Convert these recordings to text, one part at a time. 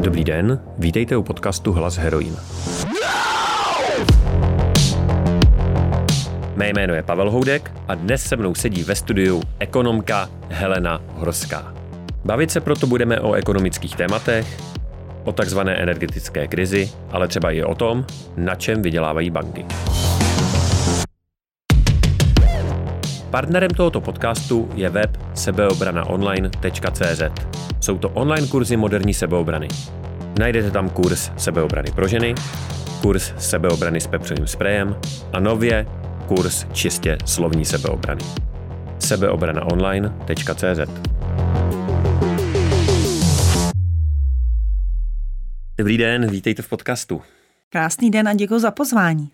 Dobrý den, vítejte u podcastu Hlas Heroin. Mé jméno je Pavel Houdek a dnes se mnou sedí ve studiu ekonomka Helena Horská. Bavit se proto budeme o ekonomických tématech, o takzvané energetické krizi, ale třeba i o tom, na čem vydělávají banky. Partnerem tohoto podcastu je web sebeobranaonline.cz. Jsou to online kurzy moderní sebeobrany. Najdete tam kurz sebeobrany pro ženy, kurz sebeobrany s pepřovým sprejem a nově kurz čistě slovní sebeobrany. sebeobranaonline.cz Dobrý den, vítejte v podcastu. Krásný den a děkuji za pozvání.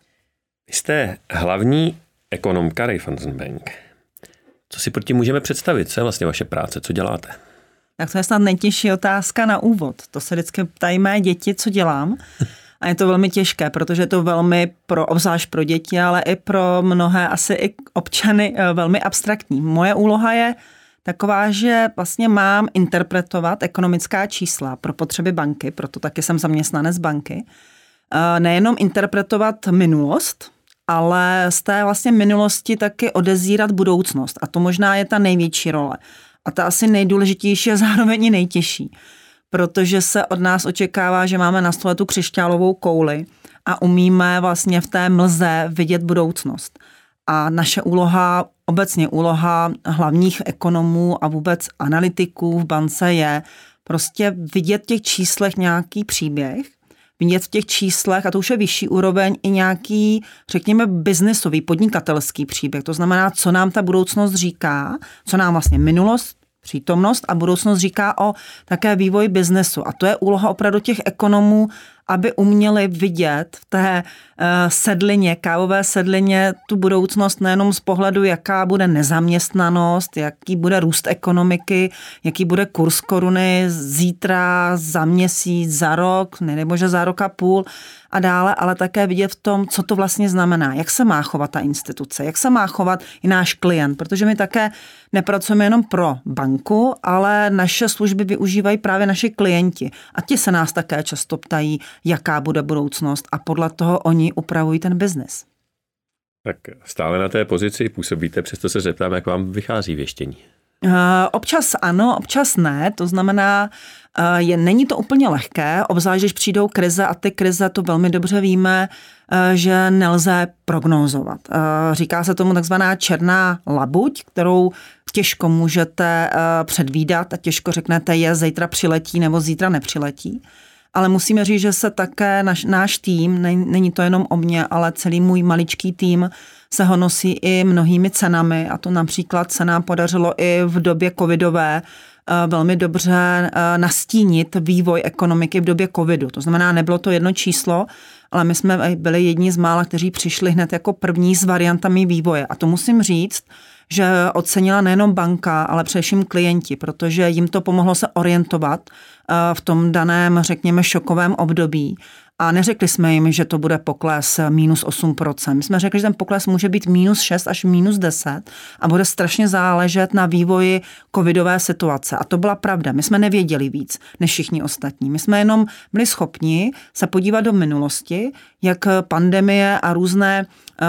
Jste hlavní ekonomka Raiffeisen Bank. Co si pod tím můžeme představit? Co je vlastně vaše práce? Co děláte? Tak to je snad nejtěžší otázka na úvod. To se vždycky ptají mé děti, co dělám. A je to velmi těžké, protože je to velmi pro, obzvlášť pro děti, ale i pro mnohé asi i občany eh, velmi abstraktní. Moje úloha je taková, že vlastně mám interpretovat ekonomická čísla pro potřeby banky, proto taky jsem zaměstnanec banky. Eh, nejenom interpretovat minulost, ale z té vlastně minulosti taky odezírat budoucnost. A to možná je ta největší role. A ta asi nejdůležitější a zároveň i nejtěžší. Protože se od nás očekává, že máme na stole tu křišťálovou kouli a umíme vlastně v té mlze vidět budoucnost. A naše úloha, obecně úloha hlavních ekonomů a vůbec analytiků v bance je prostě vidět v těch číslech nějaký příběh vidět v těch číslech, a to už je vyšší úroveň, i nějaký, řekněme, biznesový, podnikatelský příběh. To znamená, co nám ta budoucnost říká, co nám vlastně minulost, přítomnost a budoucnost říká o také vývoji biznesu. A to je úloha opravdu těch ekonomů aby uměli vidět v té uh, sedlině, kávové sedlině, tu budoucnost nejenom z pohledu, jaká bude nezaměstnanost, jaký bude růst ekonomiky, jaký bude kurz koruny zítra, za měsíc, za rok, nebo že za rok a půl a dále, ale také vidět v tom, co to vlastně znamená, jak se má chovat ta instituce, jak se má chovat i náš klient, protože my také nepracujeme jenom pro banku, ale naše služby využívají právě naši klienti. A ti se nás také často ptají, jaká bude budoucnost a podle toho oni upravují ten biznis. Tak stále na té pozici působíte, přesto se zeptám, jak vám vychází věštění. Uh, občas ano, občas ne, to znamená, uh, je, není to úplně lehké, obzvlášť, když přijdou krize a ty krize, to velmi dobře víme, uh, že nelze prognózovat. Říká se tomu takzvaná černá labuť, kterou těžko můžete předvídat a těžko řeknete, je zítra přiletí nebo zítra nepřiletí ale musíme říct, že se také naš, náš tým, není to jenom o mě, ale celý můj maličký tým se ho nosí i mnohými cenami a to například se nám podařilo i v době covidové eh, velmi dobře eh, nastínit vývoj ekonomiky v době covidu. To znamená, nebylo to jedno číslo, ale my jsme byli jedni z mála, kteří přišli hned jako první s variantami vývoje. A to musím říct, že ocenila nejenom banka, ale především klienti, protože jim to pomohlo se orientovat eh, v tom daném, řekněme, šokovém období. A neřekli jsme jim, že to bude pokles minus 8%. My jsme řekli, že ten pokles může být minus 6 až minus 10 a bude strašně záležet na vývoji covidové situace. A to byla pravda. My jsme nevěděli víc než všichni ostatní. My jsme jenom byli schopni se podívat do minulosti, jak pandemie a různé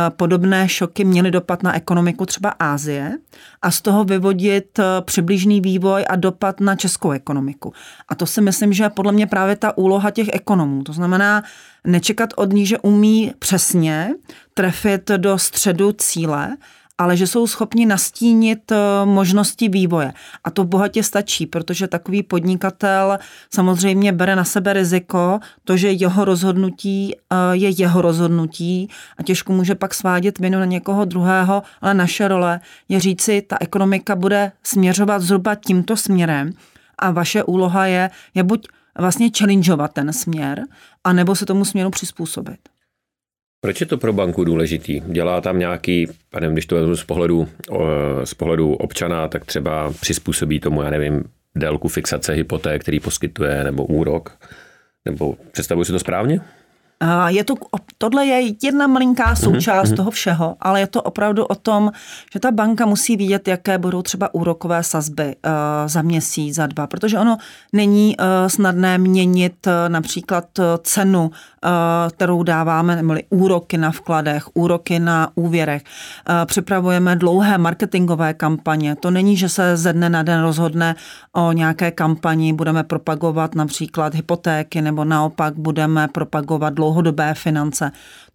podobné šoky měly dopad na ekonomiku třeba Ázie a z toho vyvodit eh, přibližný vývoj a dopad na českou ekonomiku. A to si myslím, že je podle mě právě ta úloha těch ekonomů. To znamená nečekat od ní, že umí přesně trefit do středu cíle, ale že jsou schopni nastínit eh, možnosti vývoje. A to bohatě stačí, protože takový podnikatel samozřejmě bere na sebe riziko, to, že jeho rozhodnutí eh, je jeho rozhodnutí a těžko může pak svádět vinu na někoho druhého, ale naše role je říci, ta ekonomika bude směřovat zhruba tímto směrem a vaše úloha je, je buď vlastně challengeovat ten směr, anebo se tomu směru přizpůsobit. Proč je to pro banku důležitý? Dělá tam nějaký, nevím, když to vezmu z pohledu, z pohledu občana, tak třeba přizpůsobí tomu, já nevím, délku fixace hypoték, který poskytuje, nebo úrok? Nebo představuji si to správně? Je to, tohle je jedna malinká mhm, součást mm-hmm. toho všeho, ale je to opravdu o tom, že ta banka musí vidět, jaké budou třeba úrokové sazby uh, za měsíc, za dva, protože ono není uh, snadné měnit uh, například cenu, kterou dáváme, nebo úroky na vkladech, úroky na úvěrech. Připravujeme dlouhé marketingové kampaně. To není, že se ze dne na den rozhodne o nějaké kampani, budeme propagovat například hypotéky, nebo naopak budeme propagovat dlouhodobé finance.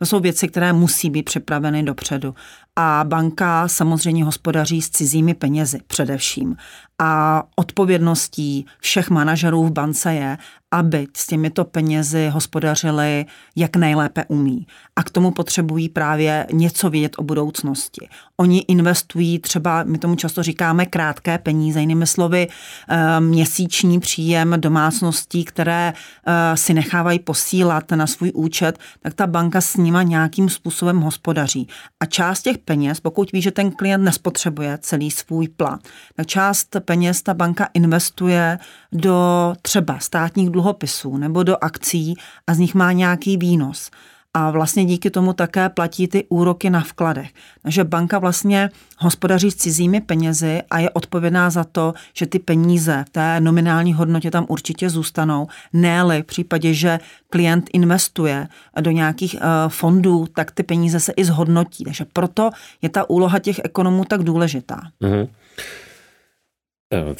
To jsou věci, které musí být připraveny dopředu. A banka samozřejmě hospodaří s cizími penězi především. A odpovědností všech manažerů v bance je, aby s těmito penězi hospodařili jak nejlépe umí. A k tomu potřebují právě něco vědět o budoucnosti. Oni investují třeba, my tomu často říkáme krátké peníze, jinými slovy eh, měsíční příjem domácností, které eh, si nechávají posílat na svůj účet, tak ta banka s nima nějakým způsobem hospodaří. A část těch peněz, pokud ví, že ten klient nespotřebuje celý svůj plat, tak část peněz ta banka investuje do třeba státních dluhopisů nebo do akcí a z nich má nějaký výnos a vlastně díky tomu také platí ty úroky na vkladech. Takže banka vlastně hospodaří s cizími penězi a je odpovědná za to, že ty peníze v té nominální hodnotě tam určitě zůstanou. ne v případě, že klient investuje do nějakých uh, fondů, tak ty peníze se i zhodnotí. Takže proto je ta úloha těch ekonomů tak důležitá. Mm-hmm.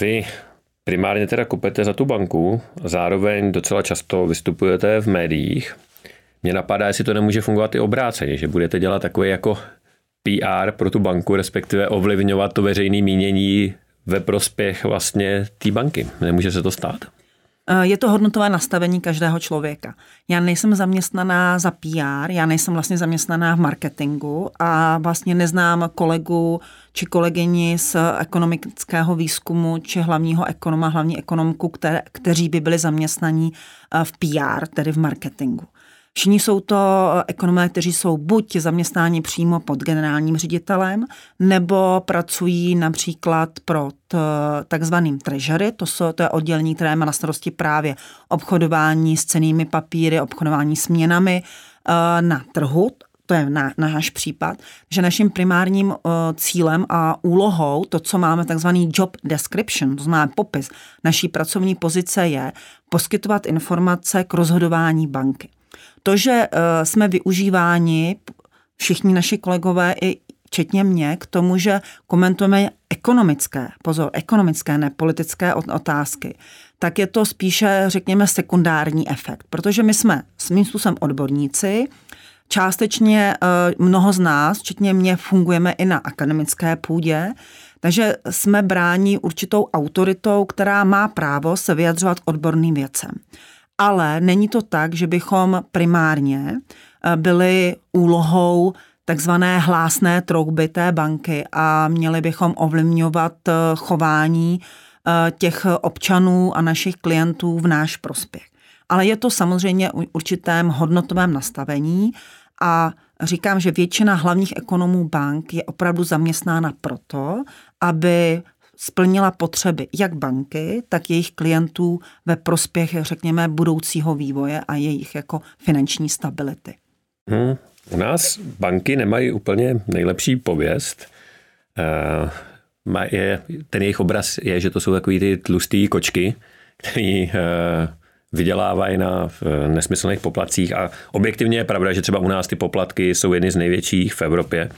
Vy primárně teda kupete za tu banku, zároveň docela často vystupujete v médiích. Mně napadá, jestli to nemůže fungovat i obráceně, že budete dělat takové jako PR pro tu banku, respektive ovlivňovat to veřejné mínění ve prospěch vlastně té banky. Nemůže se to stát? Eh, je to hodnotové nastavení každého člověka. Já nejsem zaměstnaná za PR, já nejsem vlastně zaměstnaná v marketingu a vlastně neznám kolegu či kolegyni z ekonomického výzkumu či hlavního ekonoma, hlavní ekonomku, které, kteří by byli zaměstnaní eh, v PR, tedy v marketingu. Všichni jsou to ekonomé, kteří jsou buď zaměstnáni přímo pod generálním ředitelem, nebo pracují například pro takzvaným treasury, to, jsou, to je oddělení, které má na starosti právě obchodování s cenými papíry, obchodování s měnami eh, na trhu, to je na, na náš případ, že naším primárním uh, cílem a úlohou, to, co máme takzvaný job description, to znamená popis naší pracovní pozice je poskytovat informace k rozhodování banky. To, že eh, jsme využíváni, všichni naši kolegové i včetně mě, k tomu, že komentujeme ekonomické, pozor, ekonomické, ne politické otázky, tak je to spíše, řekněme, sekundární efekt, protože my jsme svým způsobem odborníci, částečně eh, mnoho z nás, včetně mě, fungujeme i na akademické půdě, takže jsme bráni určitou autoritou, která má právo se vyjadřovat odborným věcem ale není to tak, že bychom primárně eh, byli úlohou takzvané hlásné trouby té banky a měli bychom ovlivňovat eh, chování eh, těch občanů a našich klientů v náš prospěch. Ale je to samozřejmě určitém hodnotovém nastavení a říkám, že většina hlavních ekonomů bank je opravdu zaměstnána proto, aby splnila potřeby jak banky, tak jejich klientů ve prospěch, řekněme, budoucího vývoje a jejich jako finanční stability. Hmm. U nás banky nemají úplně nejlepší pověst. Uh, je, ten jejich obraz je, že to jsou takový ty tlustý kočky, který uh, vydělávají na nesmyslných poplacích a objektivně je pravda, že třeba u nás ty poplatky jsou jedny z největších v Evropě.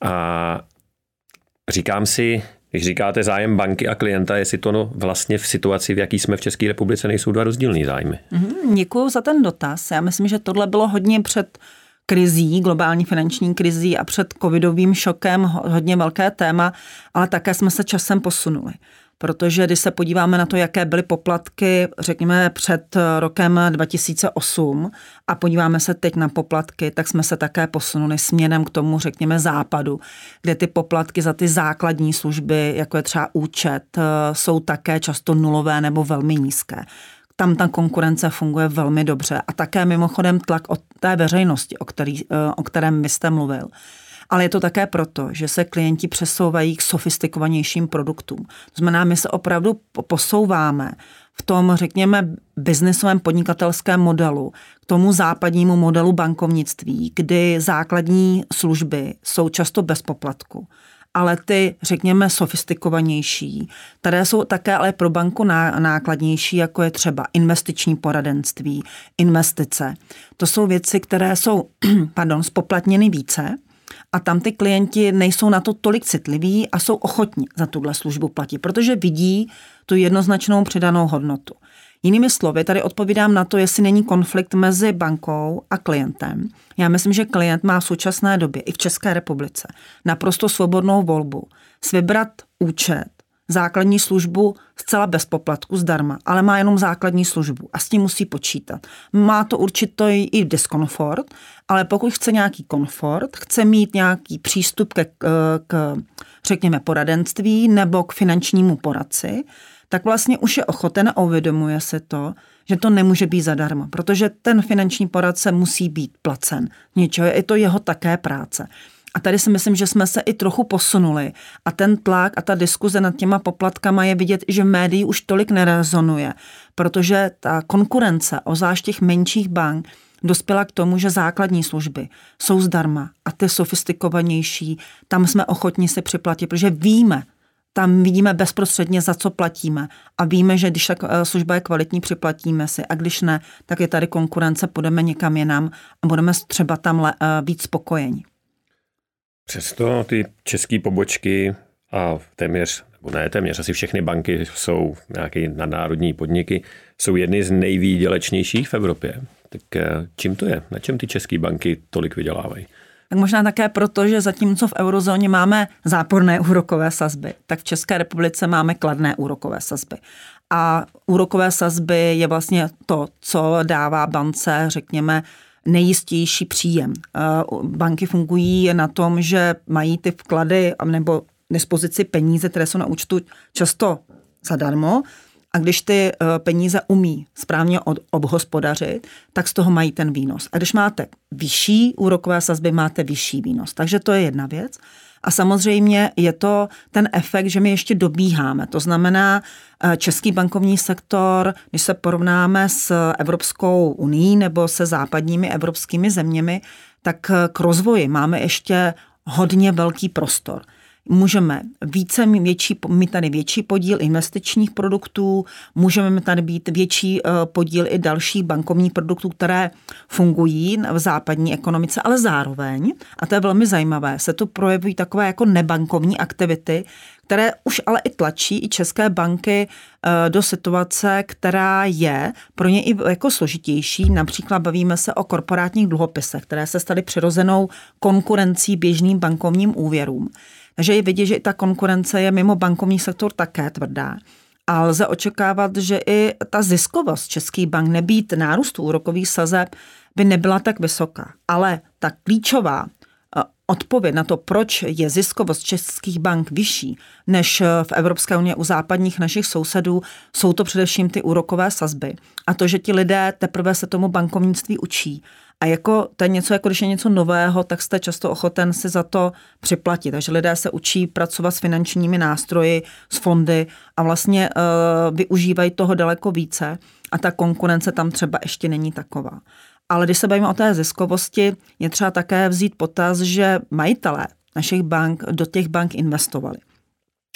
A říkám si, když říkáte zájem banky a klienta, jestli to no vlastně v situaci, v jaký jsme v České republice, nejsou dva rozdílné zájmy. Mm, děkuji za ten dotaz. Já myslím, že tohle bylo hodně před krizí, globální finanční krizí a před covidovým šokem hodně velké téma, ale také jsme se časem posunuli protože když se podíváme na to, jaké byly poplatky, řekněme, před rokem 2008 a podíváme se teď na poplatky, tak jsme se také posunuli směrem k tomu, řekněme, západu, kde ty poplatky za ty základní služby, jako je třeba účet, jsou také často nulové nebo velmi nízké. Tam ta konkurence funguje velmi dobře. A také mimochodem tlak od té veřejnosti, o, který, o kterém vy jste mluvil ale je to také proto, že se klienti přesouvají k sofistikovanějším produktům. To znamená, my se opravdu posouváme v tom, řekněme, biznesovém podnikatelském modelu, k tomu západnímu modelu bankovnictví, kdy základní služby jsou často bez poplatku ale ty, řekněme, sofistikovanější, které jsou také ale pro banku nákladnější, jako je třeba investiční poradenství, investice. To jsou věci, které jsou, pardon, spoplatněny více a tam ty klienti nejsou na to tolik citliví a jsou ochotní za tuhle službu platit, protože vidí tu jednoznačnou přidanou hodnotu. Jinými slovy, tady odpovídám na to, jestli není konflikt mezi bankou a klientem. Já myslím, že klient má v současné době i v České republice naprosto svobodnou volbu s vybrat účet, základní službu zcela bez poplatku zdarma, ale má jenom základní službu a s tím musí počítat. Má to určitý i diskomfort, ale pokud chce nějaký komfort, chce mít nějaký přístup ke, k, řekněme, poradenství nebo k finančnímu poradci, tak vlastně už je ochoten a uvědomuje se to, že to nemůže být zadarmo, protože ten finanční poradce musí být placen. Něčeho je to jeho také práce. A tady si myslím, že jsme se i trochu posunuli a ten tlak a ta diskuze nad těma poplatkama je vidět, že v médií už tolik nerezonuje, protože ta konkurence, ozvlášť těch menších bank, dospěla k tomu, že základní služby jsou zdarma a ty sofistikovanější, tam jsme ochotni si připlatit, protože víme, tam vidíme bezprostředně, za co platíme. A víme, že když ta eh, služba je kvalitní, připlatíme si. A když ne, tak je tady konkurence, půjdeme někam jinam a budeme třeba tam eh, víc spokojení. Přesto ty české pobočky a téměř, nebo ne téměř, asi všechny banky jsou nějaké nadnárodní podniky, jsou jedny z nejvýdělečnějších v Evropě. Tak eh, čím to je? Na čem ty české banky tolik vydělávají? tak možná také proto, že zatímco v eurozóně máme záporné úrokové sazby, tak v České republice máme kladné úrokové sazby. A úrokové sazby je vlastně to, co dává bance, řekněme, nejistější příjem. Eh, banky fungují na tom, že mají ty vklady nebo dispozici peníze, které jsou na účtu často zadarmo, a když ty eh, peníze umí správně obhospodařit, tak z toho mají ten výnos. A když máte vyšší úrokové sazby, máte vyšší výnos. Takže to je jedna věc. A samozřejmě je to ten efekt, že my ještě dobíháme. To znamená, eh, český bankovní sektor, když se porovnáme s Evropskou uní nebo se západními evropskými zeměmi, tak eh, k rozvoji máme ještě hodně velký prostor můžeme více větší, mít tady větší podíl investičních produktů, můžeme tady být větší eh, podíl i dalších bankovních produktů, které fungují v západní ekonomice, ale zároveň, a to je velmi zajímavé, se tu projevují takové jako nebankovní aktivity, které už ale i tlačí i české banky eh, do situace, která je pro ně i jako složitější. Například bavíme se o korporátních dluhopisech, které se staly přirozenou konkurencí běžným bankovním úvěrům. Takže je vidět, že i ta konkurence je mimo bankovní sektor také tvrdá. A lze očekávat, že i ta ziskovost českých bank nebýt nárůstu úrokových sazeb by nebyla tak vysoká. Ale ta klíčová eh, odpověď na to, proč je ziskovost českých bank vyšší než v Evropské unii u západních našich sousedů, jsou to především ty úrokové sazby. A to, že ti lidé teprve se tomu bankovnictví učí a jako to je něco, jako když je něco nového, tak jste často ochoten si za to připlatit. Takže lidé se učí pracovat s finančními nástroji, s fondy a vlastně uh, využívají toho daleko více a ta konkurence tam třeba ještě není taková. Ale když se bavíme o té ziskovosti, je třeba také vzít potaz, že majitelé našich bank do těch bank investovali.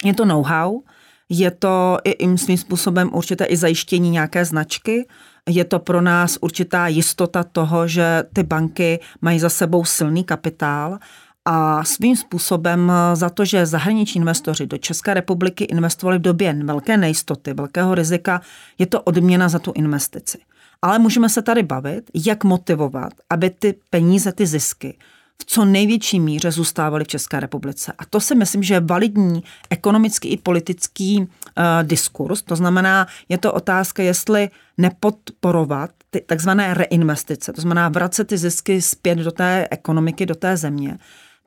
Je to know-how, je to i svým způsobem určité i zajištění nějaké značky, je to pro nás určitá jistota toho, že ty banky mají za sebou silný kapitál a svým způsobem za to, že zahraniční investoři do České republiky investovali v době velké nejistoty, velkého rizika, je to odměna za tu investici. Ale můžeme se tady bavit, jak motivovat, aby ty peníze, ty zisky v co největší míře zůstávaly v České republice. A to si myslím, že je validní ekonomický i politický uh, diskurs. To znamená, je to otázka, jestli nepodporovat ty takzvané reinvestice, to znamená vracet ty zisky zpět do té ekonomiky, do té země,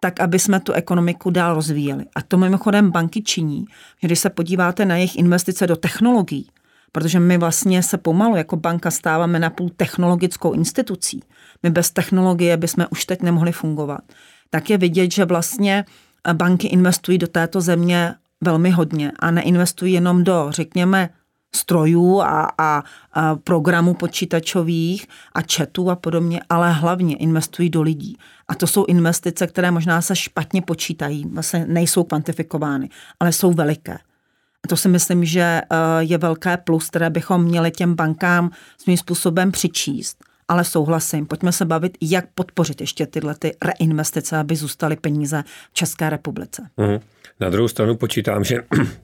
tak aby jsme tu ekonomiku dál rozvíjeli. A to mimochodem banky činí, že když se podíváte na jejich investice do technologií, protože my vlastně se pomalu jako banka stáváme na půl technologickou institucí. My bez technologie bychom už teď nemohli fungovat. Tak je vidět, že vlastně banky investují do této země velmi hodně a neinvestují jenom do, řekněme, strojů a, a, a programů počítačových a chatů a podobně, ale hlavně investují do lidí. A to jsou investice, které možná se špatně počítají, vlastně nejsou kvantifikovány, ale jsou veliké. A to si myslím, že eh, je velké plus, které bychom měli těm bankám svým způsobem přičíst. Ale souhlasím, pojďme se bavit, jak podpořit ještě tyhle ty reinvestice, aby zůstaly peníze v České republice. Mm. Na druhou stranu počítám, že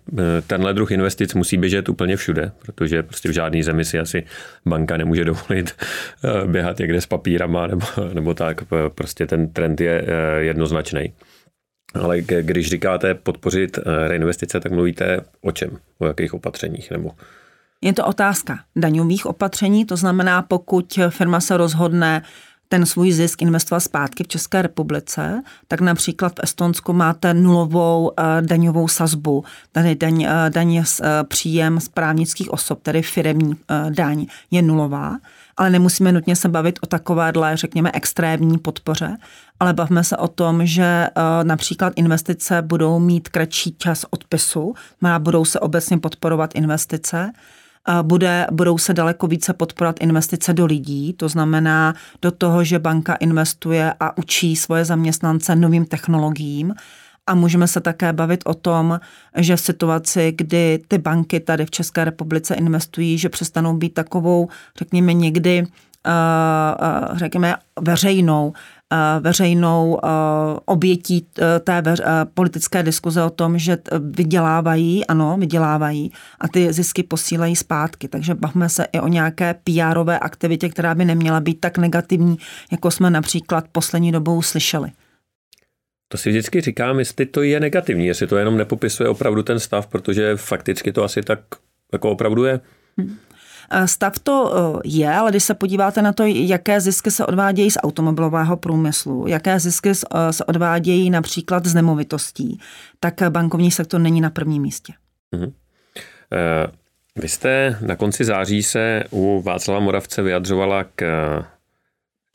tenhle druh investic musí běžet úplně všude, protože prostě v žádné zemi si asi banka nemůže dovolit eh, běhat někde s papírama nebo, nebo tak. Prostě ten trend je eh, jednoznačný. Ale když říkáte podpořit eh, reinvestice, tak mluvíte o čem? O jakých opatřeních? Nebo... Je to otázka daňových opatření, to znamená, pokud firma se rozhodne ten svůj zisk investovat zpátky v České republice, tak například v Estonsku máte nulovou uh, daňovou sazbu, tady daň, uh, daň uh, příjem z právnických osob, tedy firemní daň je nulová, ale nemusíme nutně se bavit o takovéhle, řekněme, extrémní podpoře, ale bavme se o tom, že například investice budou mít kratší čas odpisu, budou se obecně podporovat investice, bude, budou se daleko více podporovat investice do lidí, to znamená do toho, že banka investuje a učí svoje zaměstnance novým technologiím. A můžeme se také bavit o tom, že v situaci, kdy ty banky tady v České republice investují, že přestanou být takovou, řekněme někdy, řekněme, veřejnou Eh, veřejnou eh, obětí eh, té politické diskuze o tom, že vydělávají, ano, vydělávají a ty zisky posílají zpátky. Takže bavme se i o nějaké pr aktivitě, která by neměla být tak negativní, jako jsme například poslední dobou slyšeli. To si vždycky říkám, jestli to je negativní, jestli to jenom nepopisuje opravdu ten stav, protože fakticky to asi tak jako opravdu je. Hmm. Eh, stav to eh, je, ale když se podíváte na to, jaké zisky se odvádějí z automobilového průmyslu, jaké zisky eh, se odvádějí například z nemovitostí, tak bankovní sektor není na prvním místě. Mm-hmm. Vy jste na konci září se u Václava Moravce vyjadřovala k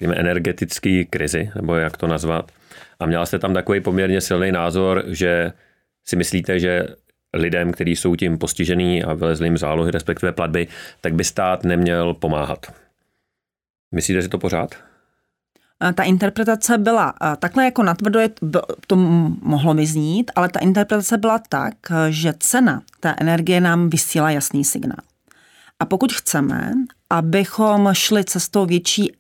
energetické krizi, nebo jak to nazvat. A měla jste tam takový poměrně silný názor, že si myslíte, že lidem, kteří jsou tím postižený a vylezli jim zálohy, respektive platby, tak by stát neměl pomáhat. Myslíte si to pořád? Ta interpretace byla takhle jako natvrdo, je, to mohlo vyznít, ale ta interpretace byla tak, že cena té energie nám vysílá jasný signál. A pokud chceme, abychom šli cestou větší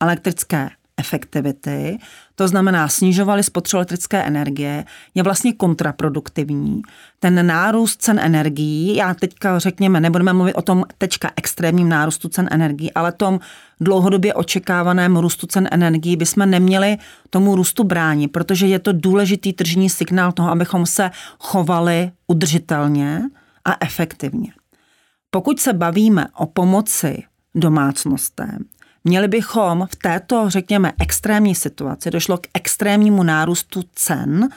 elektrické efektivity, to znamená snižovali spotřebu elektrické energie, je vlastně kontraproduktivní. Ten nárůst cen energií, já teďka řekněme, nebudeme mluvit o tom teďka extrémním nárůstu cen energií, ale tom dlouhodobě očekávaném růstu cen energií bychom neměli tomu růstu bránit, protože je to důležitý tržní signál toho, abychom se chovali udržitelně a efektivně. Pokud se bavíme o pomoci domácnostem, Měli bychom v této, řekněme, extrémní situaci, došlo k extrémnímu nárůstu cen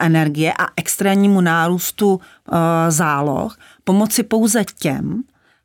energie a extrémnímu nárůstu e, záloh, pomoci pouze těm,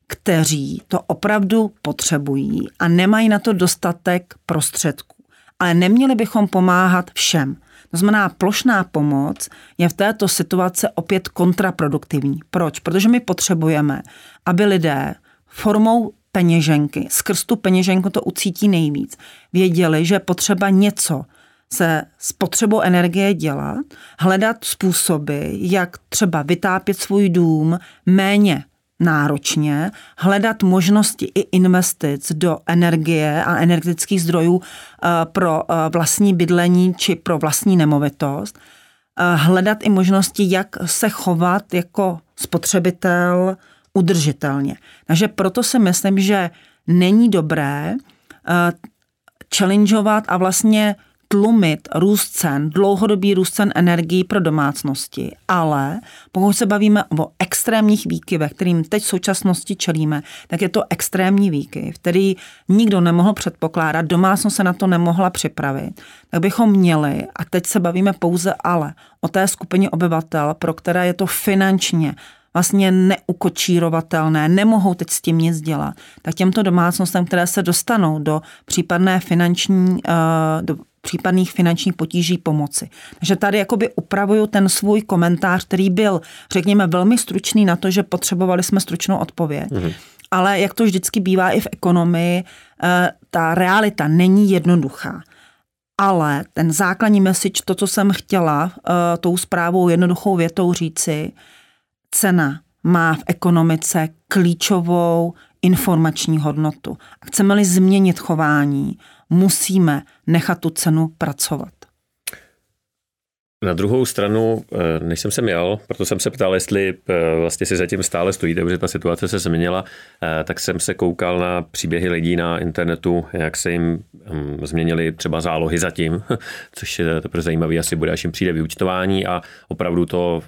kteří to opravdu potřebují a nemají na to dostatek prostředků. Ale neměli bychom pomáhat všem. To znamená, plošná pomoc je v této situaci opět kontraproduktivní. Proč? Protože my potřebujeme, aby lidé formou peněženky, skrz tu peněženku to ucítí nejvíc, věděli, že potřeba něco se s potřebou energie dělat, hledat způsoby, jak třeba vytápět svůj dům méně náročně, hledat možnosti i investic do energie a energetických zdrojů eh, pro eh, vlastní bydlení či pro vlastní nemovitost, eh, hledat i možnosti, jak se chovat jako spotřebitel, udržitelně. Takže proto si myslím, že není dobré uh, challengeovat a vlastně tlumit růst cen, dlouhodobý růst cen energií pro domácnosti. Ale pokud se bavíme o extrémních výkyvech, kterým teď v současnosti čelíme, tak je to extrémní výkyv, který nikdo nemohl předpokládat, domácnost se na to nemohla připravit. Tak bychom měli, a teď se bavíme pouze ale o té skupině obyvatel, pro které je to finančně vlastně neukočírovatelné, nemohou teď s tím nic dělat, tak těmto domácnostem, které se dostanou do případné finanční, eh, do případných finančních potíží pomoci. Takže tady jakoby upravuju ten svůj komentář, který byl, řekněme, velmi stručný na to, že potřebovali jsme stručnou odpověď. Mm-hmm. Ale jak to vždycky bývá i v ekonomii, eh, ta realita není jednoduchá. Ale ten základní message, to, co jsem chtěla eh, tou zprávou jednoduchou větou říci, cena má v ekonomice klíčovou informační hodnotu. A chceme-li změnit chování, musíme nechat tu cenu pracovat. Na druhou stranu, eh, než jsem se měl, proto jsem se ptal, jestli eh, vlastně si zatím stále stojíte, protože ta situace se změnila, eh, tak jsem se koukal na příběhy lidí na internetu, jak se jim hm, změnily třeba zálohy zatím, což je teprve zajímavý, asi bude, až jim přijde vyučtování a opravdu to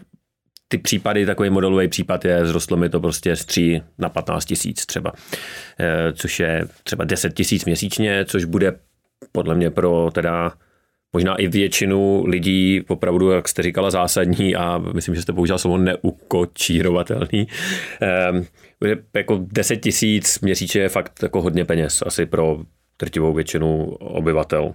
ty případy, takový modelový případ je, zrostlo mi to prostě z 3 na 15 tisíc třeba, což je třeba 10 tisíc měsíčně, což bude podle mě pro teda možná i většinu lidí opravdu, jak jste říkala, zásadní a myslím, že jste použil slovo neukočírovatelný. Ehm, jako 10 tisíc měsíčně je fakt jako hodně peněz asi pro trtivou většinu obyvatel.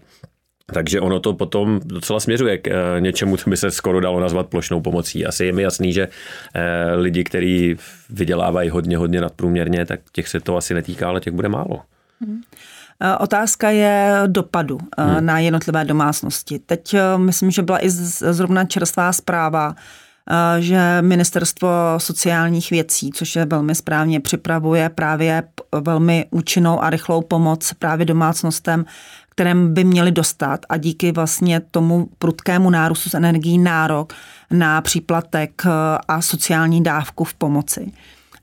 Takže ono to potom docela směřuje k eh, něčemu, co by se skoro dalo nazvat plošnou pomocí. Asi je mi jasný, že eh, lidi, kteří vydělávají hodně, hodně nadprůměrně, tak těch se to asi netýká, ale těch bude málo. Hmm. Otázka je dopadu eh, hmm. na jednotlivé domácnosti. Teď eh, myslím, že byla i zrovna čerstvá zpráva, eh, že ministerstvo sociálních věcí, což je velmi správně, připravuje právě velmi účinnou a rychlou pomoc právě domácnostem, kterém by měli dostat a díky vlastně tomu prudkému nárůstu z energií nárok na příplatek a sociální dávku v pomoci.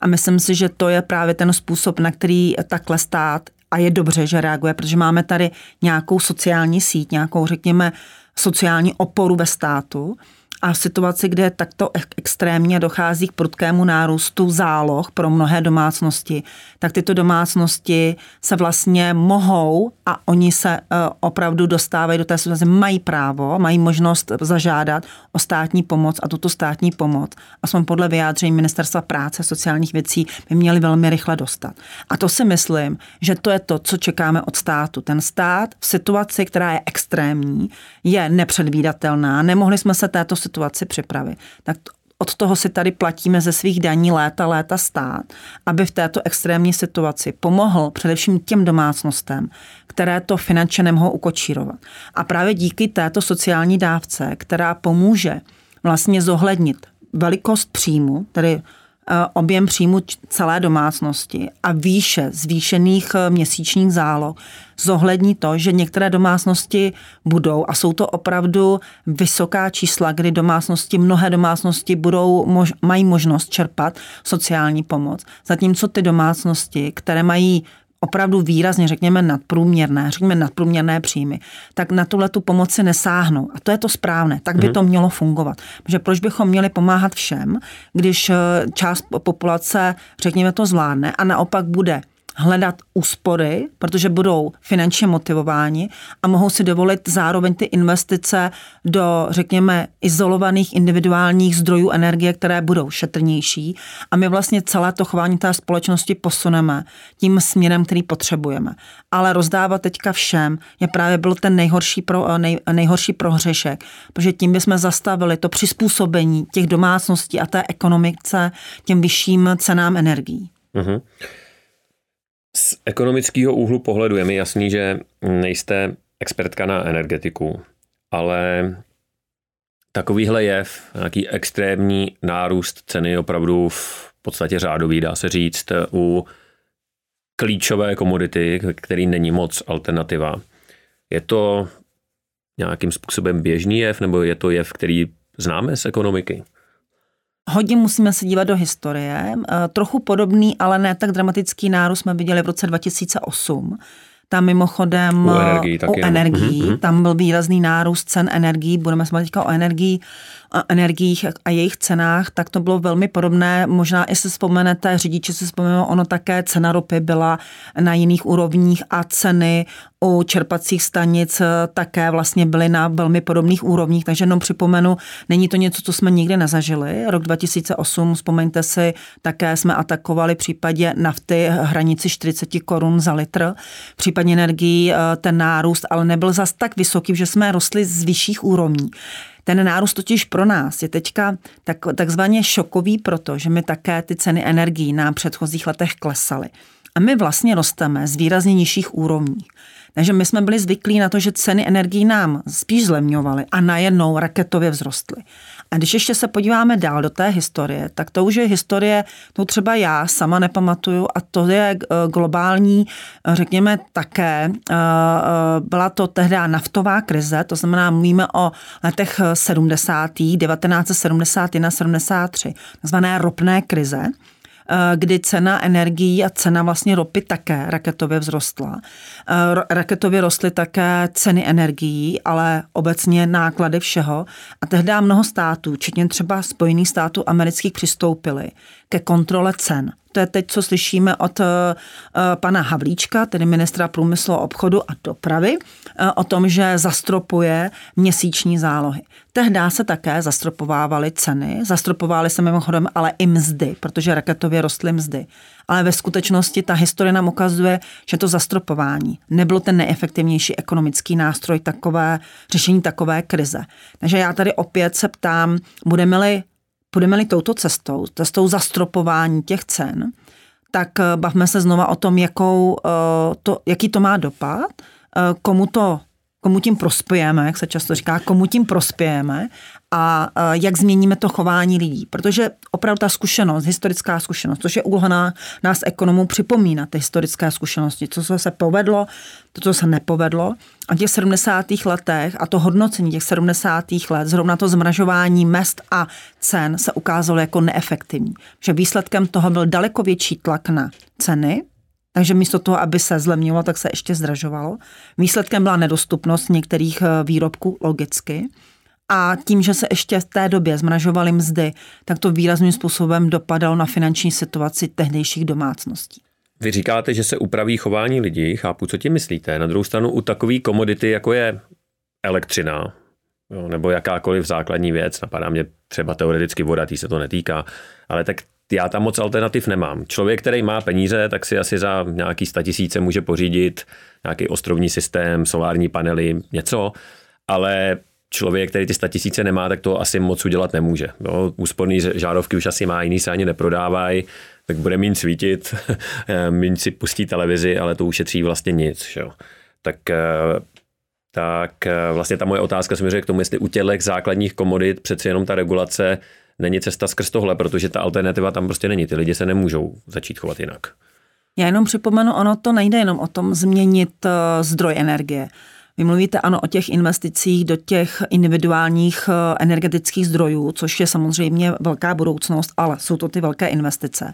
A myslím si, že to je právě ten způsob, na který takhle stát a je dobře, že reaguje, protože máme tady nějakou sociální síť, nějakou, řekněme, sociální oporu ve státu a v situaci, kde takto extrémně dochází k prudkému nárůstu záloh pro mnohé domácnosti, tak tyto domácnosti se vlastně mohou a oni se eh, opravdu dostávají do té situace, mají právo, mají možnost zažádat o státní pomoc a tuto státní pomoc, aspoň podle vyjádření Ministerstva práce a sociálních věcí, by měli velmi rychle dostat. A to si myslím, že to je to, co čekáme od státu. Ten stát v situaci, která je extrémní, je nepředvídatelná. Nemohli jsme se této situaci připravit. Tak od toho si tady platíme ze svých daní léta, léta stát, aby v této extrémní situaci pomohl především těm domácnostem, které to finančně nemohou ukočírovat. A právě díky této sociální dávce, která pomůže vlastně zohlednit velikost příjmu, tedy objem příjmu celé domácnosti a výše zvýšených eh, měsíčních záloh zohlední to, že některé domácnosti budou, a jsou to opravdu vysoká čísla, kdy domácnosti, mnohé domácnosti budou, mož, mají možnost čerpat sociální pomoc, zatímco ty domácnosti, které mají opravdu výrazně, řekněme, nadprůměrné, řekněme nadprůměrné příjmy, tak na tuhle tu pomoci nesáhnou. A to je to správné, tak by hmm. to mělo fungovat. Protože proč bychom měli pomáhat všem, když eh, část populace, řekněme, to zvládne a naopak bude hledat úspory, protože budou finančně motivováni a mohou si dovolit zároveň ty investice do, řekněme, izolovaných individuálních zdrojů energie, které budou šetrnější a my vlastně celé to chování té společnosti posuneme tím směrem, který potřebujeme. Ale rozdávat teďka všem je právě byl ten nejhorší, pro, nej, nejhorší prohřešek, protože tím bychom zastavili to přizpůsobení těch domácností a té ekonomice těm vyšším cenám energií. Uh-huh. Z ekonomického úhlu pohledu je mi jasný, že nejste expertka na energetiku, ale takovýhle jev, nějaký extrémní nárůst ceny opravdu v podstatě řádový, dá se říct, u klíčové komodity, který není moc alternativa. Je to nějakým způsobem běžný jev, nebo je to jev, který známe z ekonomiky? Hodně musíme se dívat do historie. Eh, trochu podobný, ale ne tak dramatický nárůst jsme viděli v roce 2008. Tam mimochodem u energií, u energií mm-hmm. tam byl výrazný nárůst cen energií, budeme se teďka o energii. Energiích a jejich cenách, tak to bylo velmi podobné. Možná i si vzpomenete, řidiči si vzpomenou, ono také cena ropy byla na jiných úrovních a ceny u čerpacích stanic také vlastně byly na velmi podobných úrovních, takže jenom připomenu, není to něco, co jsme nikdy nezažili. Rok 2008, vzpomeňte si, také jsme atakovali v případě nafty hranici 40 korun za litr. V případě energií eh, ten nárůst ale nebyl zas tak vysoký, že jsme rostli z vyšších úrovní. Ten nárůst totiž pro nás je teďka tak, takzvaně šokový, protože my také ty ceny energií na předchozích letech klesaly. A my vlastně rosteme z výrazně nižších úrovní. Takže my jsme byli zvyklí na to, že ceny energií nám spíš zlemňovaly a najednou raketově vzrostly. A když ještě se podíváme dál do té historie, tak to už je historie, to třeba já sama nepamatuju a to je eh, globální, eh, řekněme také, eh, byla to tehdy naftová krize, to znamená, mluvíme o letech 70. 1971, 73, takzvané ropné krize, kdy cena energií a cena vlastně ropy také raketově vzrostla. Eh, raketově rostly také ceny energií, ale obecně náklady všeho. A tehdy mnoho států, včetně třeba Spojených států amerických, přistoupily ke kontrole cen. To je teď, co slyšíme od uh, pana Havlíčka, tedy ministra průmyslu, obchodu a dopravy, uh, o tom, že zastropuje měsíční zálohy. Tehdy se také zastropovávaly ceny, zastropovávaly se mimochodem ale i mzdy, protože raketově rostly mzdy. Ale ve skutečnosti ta historie nám ukazuje, že to zastropování nebylo ten neefektivnější ekonomický nástroj takové, řešení takové krize. Takže já tady opět se ptám, budeme-li půjdeme-li touto cestou, cestou zastropování těch cen, tak eh, bavme se znova o tom, jakou, eh, to, jaký to má dopad, eh, komu to komu tím prospějeme, jak se často říká, komu tím prospějeme a jak změníme to chování lidí. Protože opravdu ta zkušenost, historická zkušenost, což je úloha nás ekonomů připomínat ty historické zkušenosti, co se povedlo, to, co se nepovedlo. A těch 70. letech a to hodnocení těch 70. let, zrovna to zmražování mest a cen se ukázalo jako neefektivní. Že výsledkem toho byl daleko větší tlak na ceny, takže místo toho, aby se zlemnilo, tak se ještě zdražovalo. Výsledkem byla nedostupnost některých eh, výrobků logicky. A tím, že se ještě v té době zmražovaly mzdy, tak to výrazným způsobem dopadalo na finanční situaci tehdejších domácností. Vy říkáte, že se upraví chování lidí, chápu, co tím myslíte. Na druhou stranu u takové komodity, jako je elektřina, jo, nebo jakákoliv základní věc, napadá mě třeba teoreticky voda, tý se to netýká, ale tak já tam moc alternativ nemám. Člověk, který má peníze, tak si asi za nějaký tisíce může pořídit nějaký ostrovní systém, solární panely, něco, ale člověk, který ty tisíce nemá, tak to asi moc udělat nemůže. No, úsporný žárovky už asi má, jiný se ani neprodávají, tak bude méně svítit, méně si pustí televizi, ale to ušetří vlastně nic. Že? Tak eh, tak eh, vlastně ta moje otázka směřuje k tomu, jestli u těchto základních komodit přeci jenom ta regulace není cesta skrz tohle, protože ta alternativa tam prostě není. Ty lidi se nemůžou začít chovat jinak. Já jenom připomenu, ono to nejde jenom o tom změnit uh, zdroj energie. Vy mluvíte ano o těch investicích do těch individuálních uh, energetických zdrojů, což je samozřejmě velká budoucnost, ale jsou to ty velké investice.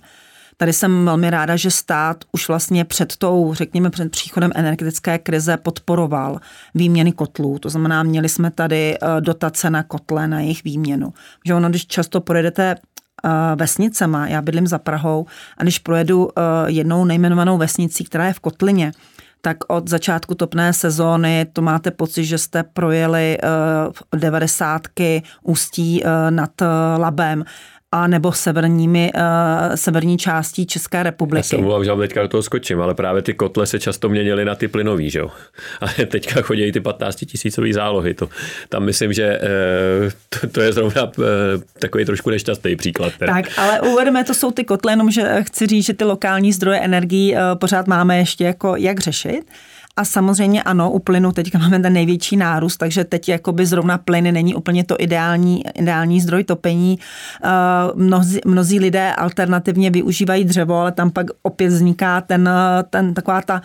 Tady jsem velmi ráda, že stát už vlastně před tou, řekněme, před příchodem energetické krize podporoval výměny kotlů. To znamená, měli jsme tady eh, dotace na kotle, na jejich výměnu. Že ono, když často projedete eh, vesnicema, já bydlím za Prahou, a když projedu eh, jednou nejmenovanou vesnicí, která je v Kotlině, tak od začátku topné sezóny to máte pocit, že jste projeli devadesátky ústí nad Labem a nebo severními, uh, severní částí České republiky. Já se omlouvám, že teďka do toho skočím, ale právě ty kotle se často měnily na ty plynový, že jo? A teďka chodí ty 15 tisícový zálohy. To, tam myslím, že uh, to, to, je zrovna uh, takový trošku nešťastný příklad. Teda. Tak, ale uvedeme, to jsou ty kotle, jenom že chci říct, že ty lokální zdroje energií uh, pořád máme ještě jako jak řešit. A samozřejmě ano, u plynu teďka máme ten největší nárůst, takže teď jakoby zrovna plyny není úplně to ideální, ideální zdroj topení. Mnozí, mnozí lidé alternativně využívají dřevo, ale tam pak opět vzniká ten, ten taková ta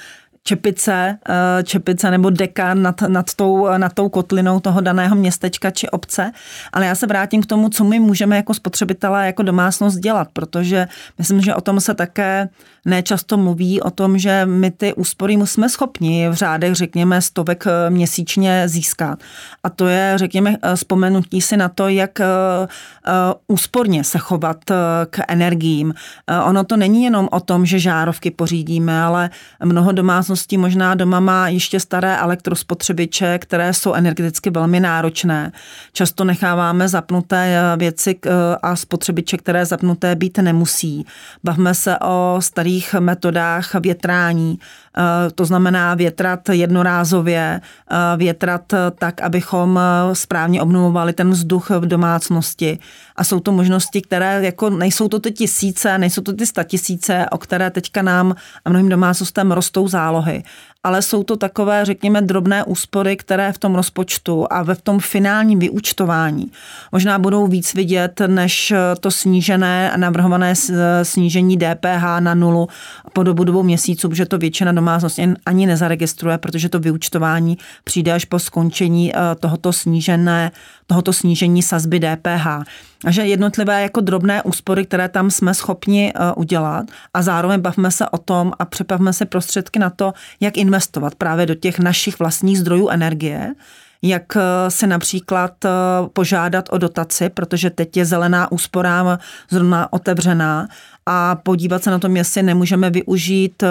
čepice, eh, čepice nebo deka nad, nad, tou, nad tou kotlinou toho daného městečka či obce. Ale já se vrátím k tomu, co my můžeme jako spotřebitelé, jako domácnost dělat, protože myslím, že o tom se také nečasto mluví o tom, že my ty úspory jsme schopni v řádech, řekněme, stovek eh, měsíčně získat. A to je, řekněme, eh, vzpomenutí si na to, jak úsporně se chovat k energiím. Ono to není jenom o tom, že žárovky pořídíme, ale mnoho domácností možná doma má ještě staré elektrospotřebiče, které jsou energeticky velmi náročné. Často necháváme zapnuté věci a spotřebiče, které zapnuté být nemusí. Bavme se o starých metodách větrání, eh, to znamená větrat jednorázově, eh, větrat tak, abychom eh, správně obnovovali ten vzduch v domácnosti. A jsou to možnosti, které jako nejsou to ty tisíce, nejsou to ty statisíce, o které teďka nám a mnohým domácnostem rostou zálohy ale jsou to takové, řekněme, drobné úspory, které v tom rozpočtu a ve v tom finálním vyúčtování možná budou víc vidět, než to snížené, navrhované snížení DPH na nulu po dobu dvou měsíců, protože to většina domácností ani nezaregistruje, protože to vyúčtování přijde až po skončení eh, tohoto snížené, tohoto snížení sazby DPH. A že jednotlivé jako drobné úspory, které tam jsme schopni eh, udělat. A zároveň bavme se o tom a přepavme se prostředky na to, jak investovat právě do těch našich vlastních zdrojů energie, jak eh, se například eh, požádat o dotaci, protože teď je zelená úsporám zrovna otevřená a podívat se na tom, jestli nemůžeme využít eh,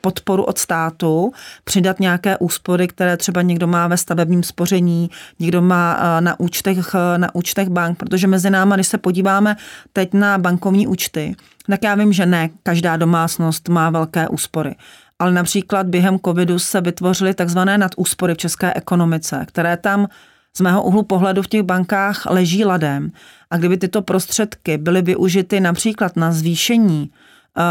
podporu od státu, přidat nějaké úspory, které třeba někdo má ve stavebním spoření, někdo má na účtech, na účtech bank, protože mezi náma, když se podíváme teď na bankovní účty, tak já vím, že ne každá domácnost má velké úspory. Ale například během covidu se vytvořily takzvané nadúspory v české ekonomice, které tam z mého úhlu pohledu v těch bankách leží ladem. A kdyby tyto prostředky byly využity například na zvýšení uh,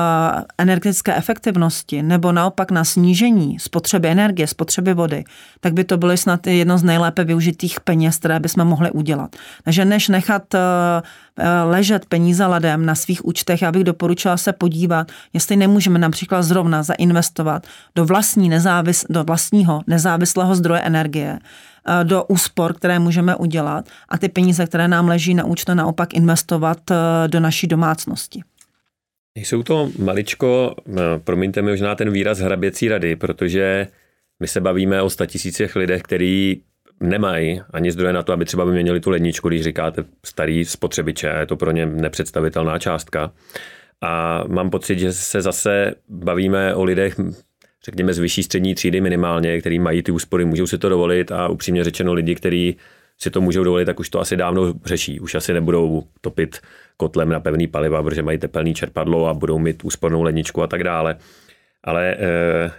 energetické efektivnosti nebo naopak na snížení spotřeby energie, spotřeby vody, tak by to byly snad jedno z nejlépe využitých peněz, které bychom mohli udělat. Takže než nechat uh, Eh, ležet peníze ladem na svých účtech, já bych doporučila se podívat, jestli nemůžeme například zrovna zainvestovat do, vlastní nezávis, do vlastního nezávislého zdroje energie, eh, do úspor, které můžeme udělat a ty peníze, které nám leží na účtu, naopak investovat eh, do naší domácnosti. Jsou to maličko, promiňte mi možná ten výraz hraběcí rady, protože my se bavíme o statisících lidech, který nemají ani zdroje na to, aby třeba vyměnili tu ledničku, když říkáte starý spotřebiče, je to pro ně nepředstavitelná částka. A mám pocit, že se zase bavíme o lidech, řekněme z vyšší střední třídy minimálně, který mají ty úspory, můžou si to dovolit a upřímně řečeno lidi, kteří si to můžou dovolit, tak už to asi dávno řeší. Už asi nebudou topit kotlem na pevný paliva, protože mají tepelný čerpadlo a budou mít úspornou ledničku a tak dále. Ale eh,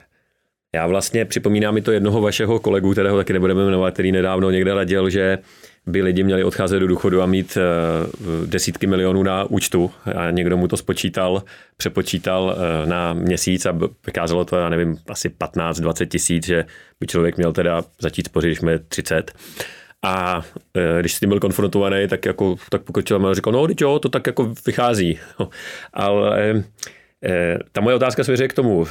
já vlastně připomínám mi to jednoho vašeho kolegu, kterého taky nebudeme jmenovat, který nedávno někde radil, že by lidi měli odcházet do důchodu a mít uh, desítky milionů na účtu a někdo mu to spočítal, přepočítal uh, na měsíc a vykázalo to, já nevím, asi 15-20 tisíc, že by člověk měl teda začít spořit, když jsme 30. A uh, když s tím byl konfrontovaný, tak jako tak pokročil a říkal, no teď jo, to tak jako vychází. Ale ta moje otázka směřuje k tomu,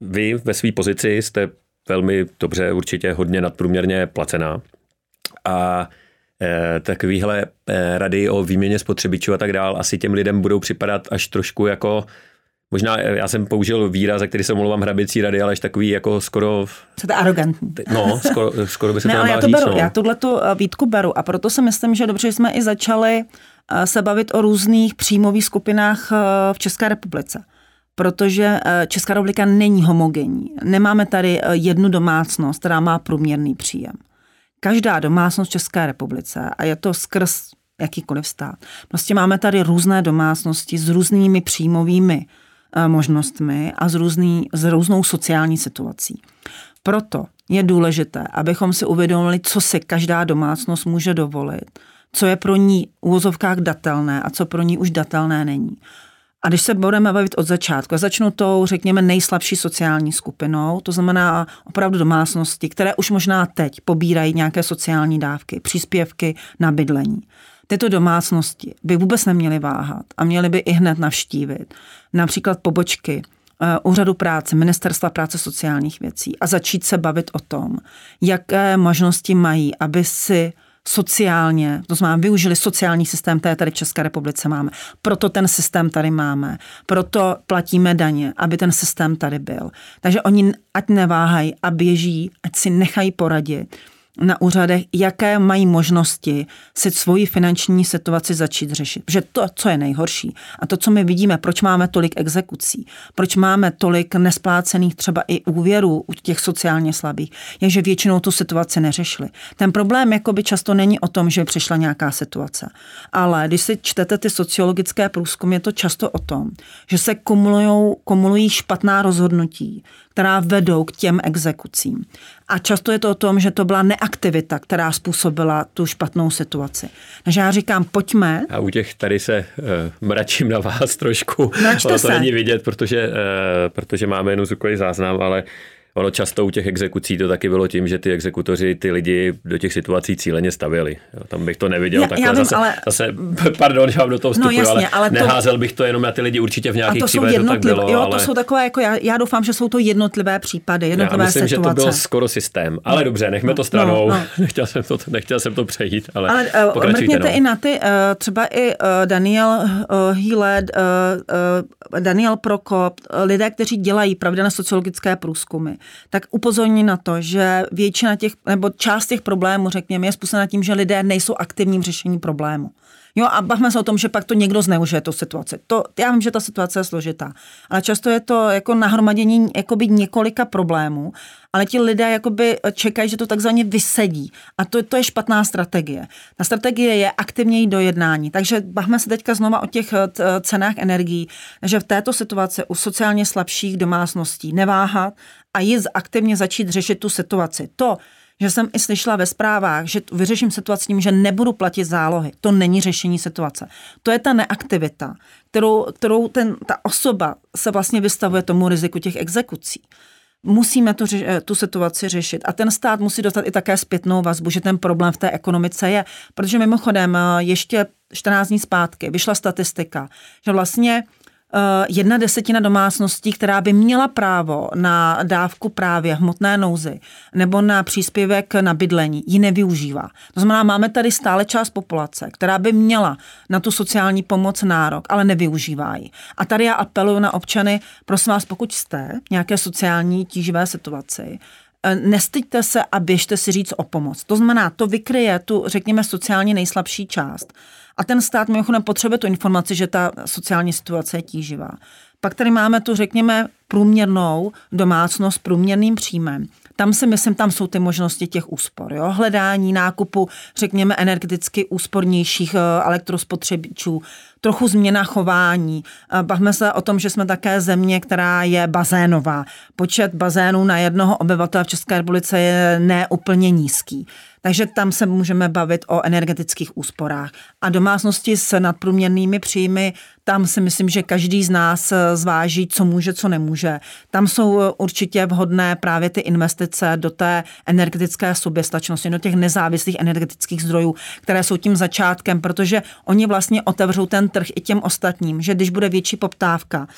vy ve své pozici jste velmi dobře, určitě hodně nadprůměrně placená. A e, takovýhle e, rady o výměně spotřebičů a tak dál asi těm lidem budou připadat až trošku jako Možná eh, já jsem použil výraz, za který se omlouvám hraběcí rady, ale až takový jako skoro... Co to arrogantní. No, skoro, skoro by se ne, to ale já to říct, beru, no. já tuhle tu výtku beru a proto si myslím, že dobře jsme i začali se bavit o různých příjmových skupinách v České republice protože eh, Česká republika není homogenní. Nemáme tady eh, jednu domácnost, která má průměrný příjem. Každá domácnost v České republice, a je to skrz jakýkoliv stát, prostě máme tady různé domácnosti s různými příjmovými eh, možnostmi a s, různý, s různou sociální situací. Proto je důležité, abychom si uvědomili, co si každá domácnost může dovolit, co je pro ní v úvozovkách datelné a co pro ní už datelné není. A když se budeme bavit od začátku, začnu tou, řekněme, nejslabší sociální skupinou, to znamená opravdu domácnosti, které už možná teď pobírají nějaké sociální dávky, příspěvky na bydlení. Tyto domácnosti by vůbec neměly váhat a měly by i hned navštívit například pobočky eh, úřadu práce, ministerstva práce sociálních věcí a začít se bavit o tom, jaké možnosti mají, aby si sociálně, to znamená využili sociální systém, který tady v České republice máme. Proto ten systém tady máme, proto platíme daně, aby ten systém tady byl. Takže oni ať neváhají a běží, ať si nechají poradit na úřadech, jaké mají možnosti si svoji finanční situaci začít řešit. Protože to, co je nejhorší a to, co my vidíme, proč máme tolik exekucí, proč máme tolik nesplácených třeba i úvěrů u těch sociálně slabých, je, že většinou tu situaci neřešili. Ten problém jakoby často není o tom, že přišla nějaká situace, ale když si čtete ty sociologické průzkumy, je to často o tom, že se kumulují, špatná rozhodnutí, která vedou k těm exekucím. A často je to o tom, že to byla neaktivita, která způsobila tu špatnou situaci. Takže já říkám, pojďme. A u těch tady se uh, mračím na vás trošku. Mračte to se. není vidět, protože, uh, protože máme jenom zvukový záznam, ale Ono často u těch exekucí to taky bylo tím, že ty exekutoři ty lidi do těch situací cíleně stavěli. Jo, tam bych to neviděl já, takhle. já vím, zase, ale... zase, pardon, že vám do toho vstupuji, no, jasně, ale, ale to... neházel bych to jenom na ty lidi určitě v nějakých a to jsou případech to tak bylo. Jo, ale... to jsou takové, jako já, já doufám, že jsou to jednotlivé případy, jednotlivé já myslím, situace. že to byl skoro systém. Ale no, dobře, nechme no, to stranou. No, no. nechtěl, jsem to, nechtěl jsem to přejít, ale, ale uh, mrkněte no. i na ty, uh, třeba i uh, Daniel uh, Hýled, uh, uh, Daniel Prokop, uh, lidé, kteří dělají pravidelné sociologické průzkumy, tak upozorní na to, že většina těch, nebo část těch problémů, řekněme, je způsobena tím, že lidé nejsou aktivní v řešení problému. Jo, a bavme se o tom, že pak to někdo zneužije, tu situaci. To, já vím, že ta situace je složitá, ale často je to jako nahromadění jakoby několika problémů, ale ti lidé jakoby čekají, že to takzvaně vysedí. A to, to je špatná strategie. Ta strategie je aktivněji do jednání. Takže bavme se teďka znova o těch cenách energií, že v této situaci u sociálně slabších domácností neváhat a jít aktivně začít řešit tu situaci. To, že jsem i slyšela ve zprávách, že vyřeším situaci tím, že nebudu platit zálohy. To není řešení situace. To je ta neaktivita, kterou, kterou ten, ta osoba se vlastně vystavuje tomu riziku těch exekucí. Musíme tu, tu situaci řešit. A ten stát musí dostat i také zpětnou vazbu, že ten problém v té ekonomice je. Protože mimochodem ještě 14 dní zpátky vyšla statistika, že vlastně Eh, jedna desetina domácností, která by měla právo na dávku právě hmotné nouzy nebo na příspěvek na bydlení, ji nevyužívá. To znamená, máme tady stále část populace, která by měla na tu sociální pomoc nárok, ale nevyužívá ji. A tady já apeluju na občany, prosím vás, pokud jste v nějaké sociální tíživé situaci, eh, nestyďte se a běžte si říct o pomoc. To znamená, to vykryje tu, řekněme, sociálně nejslabší část. A ten stát mimochodem potřebuje tu informaci, že ta sociální situace je tíživá. Pak tady máme tu, řekněme, průměrnou domácnost s průměrným příjmem. Tam si myslím, tam jsou ty možnosti těch úspor. Jo? Hledání nákupu, řekněme, energeticky úspornějších eh, elektrospotřebičů, trochu změna chování. Bavme se o tom, že jsme také země, která je bazénová. Počet bazénů na jednoho obyvatele v České republice je neúplně nízký. Takže tam se můžeme bavit o energetických úsporách. A domácnosti s nadprůměrnými příjmy, tam si myslím, že každý z nás zváží, co může, co nemůže. Tam jsou určitě vhodné právě ty investice do té energetické soběstačnosti, do těch nezávislých energetických zdrojů, které jsou tím začátkem, protože oni vlastně otevřou ten trh i těm ostatním, že když bude větší poptávka,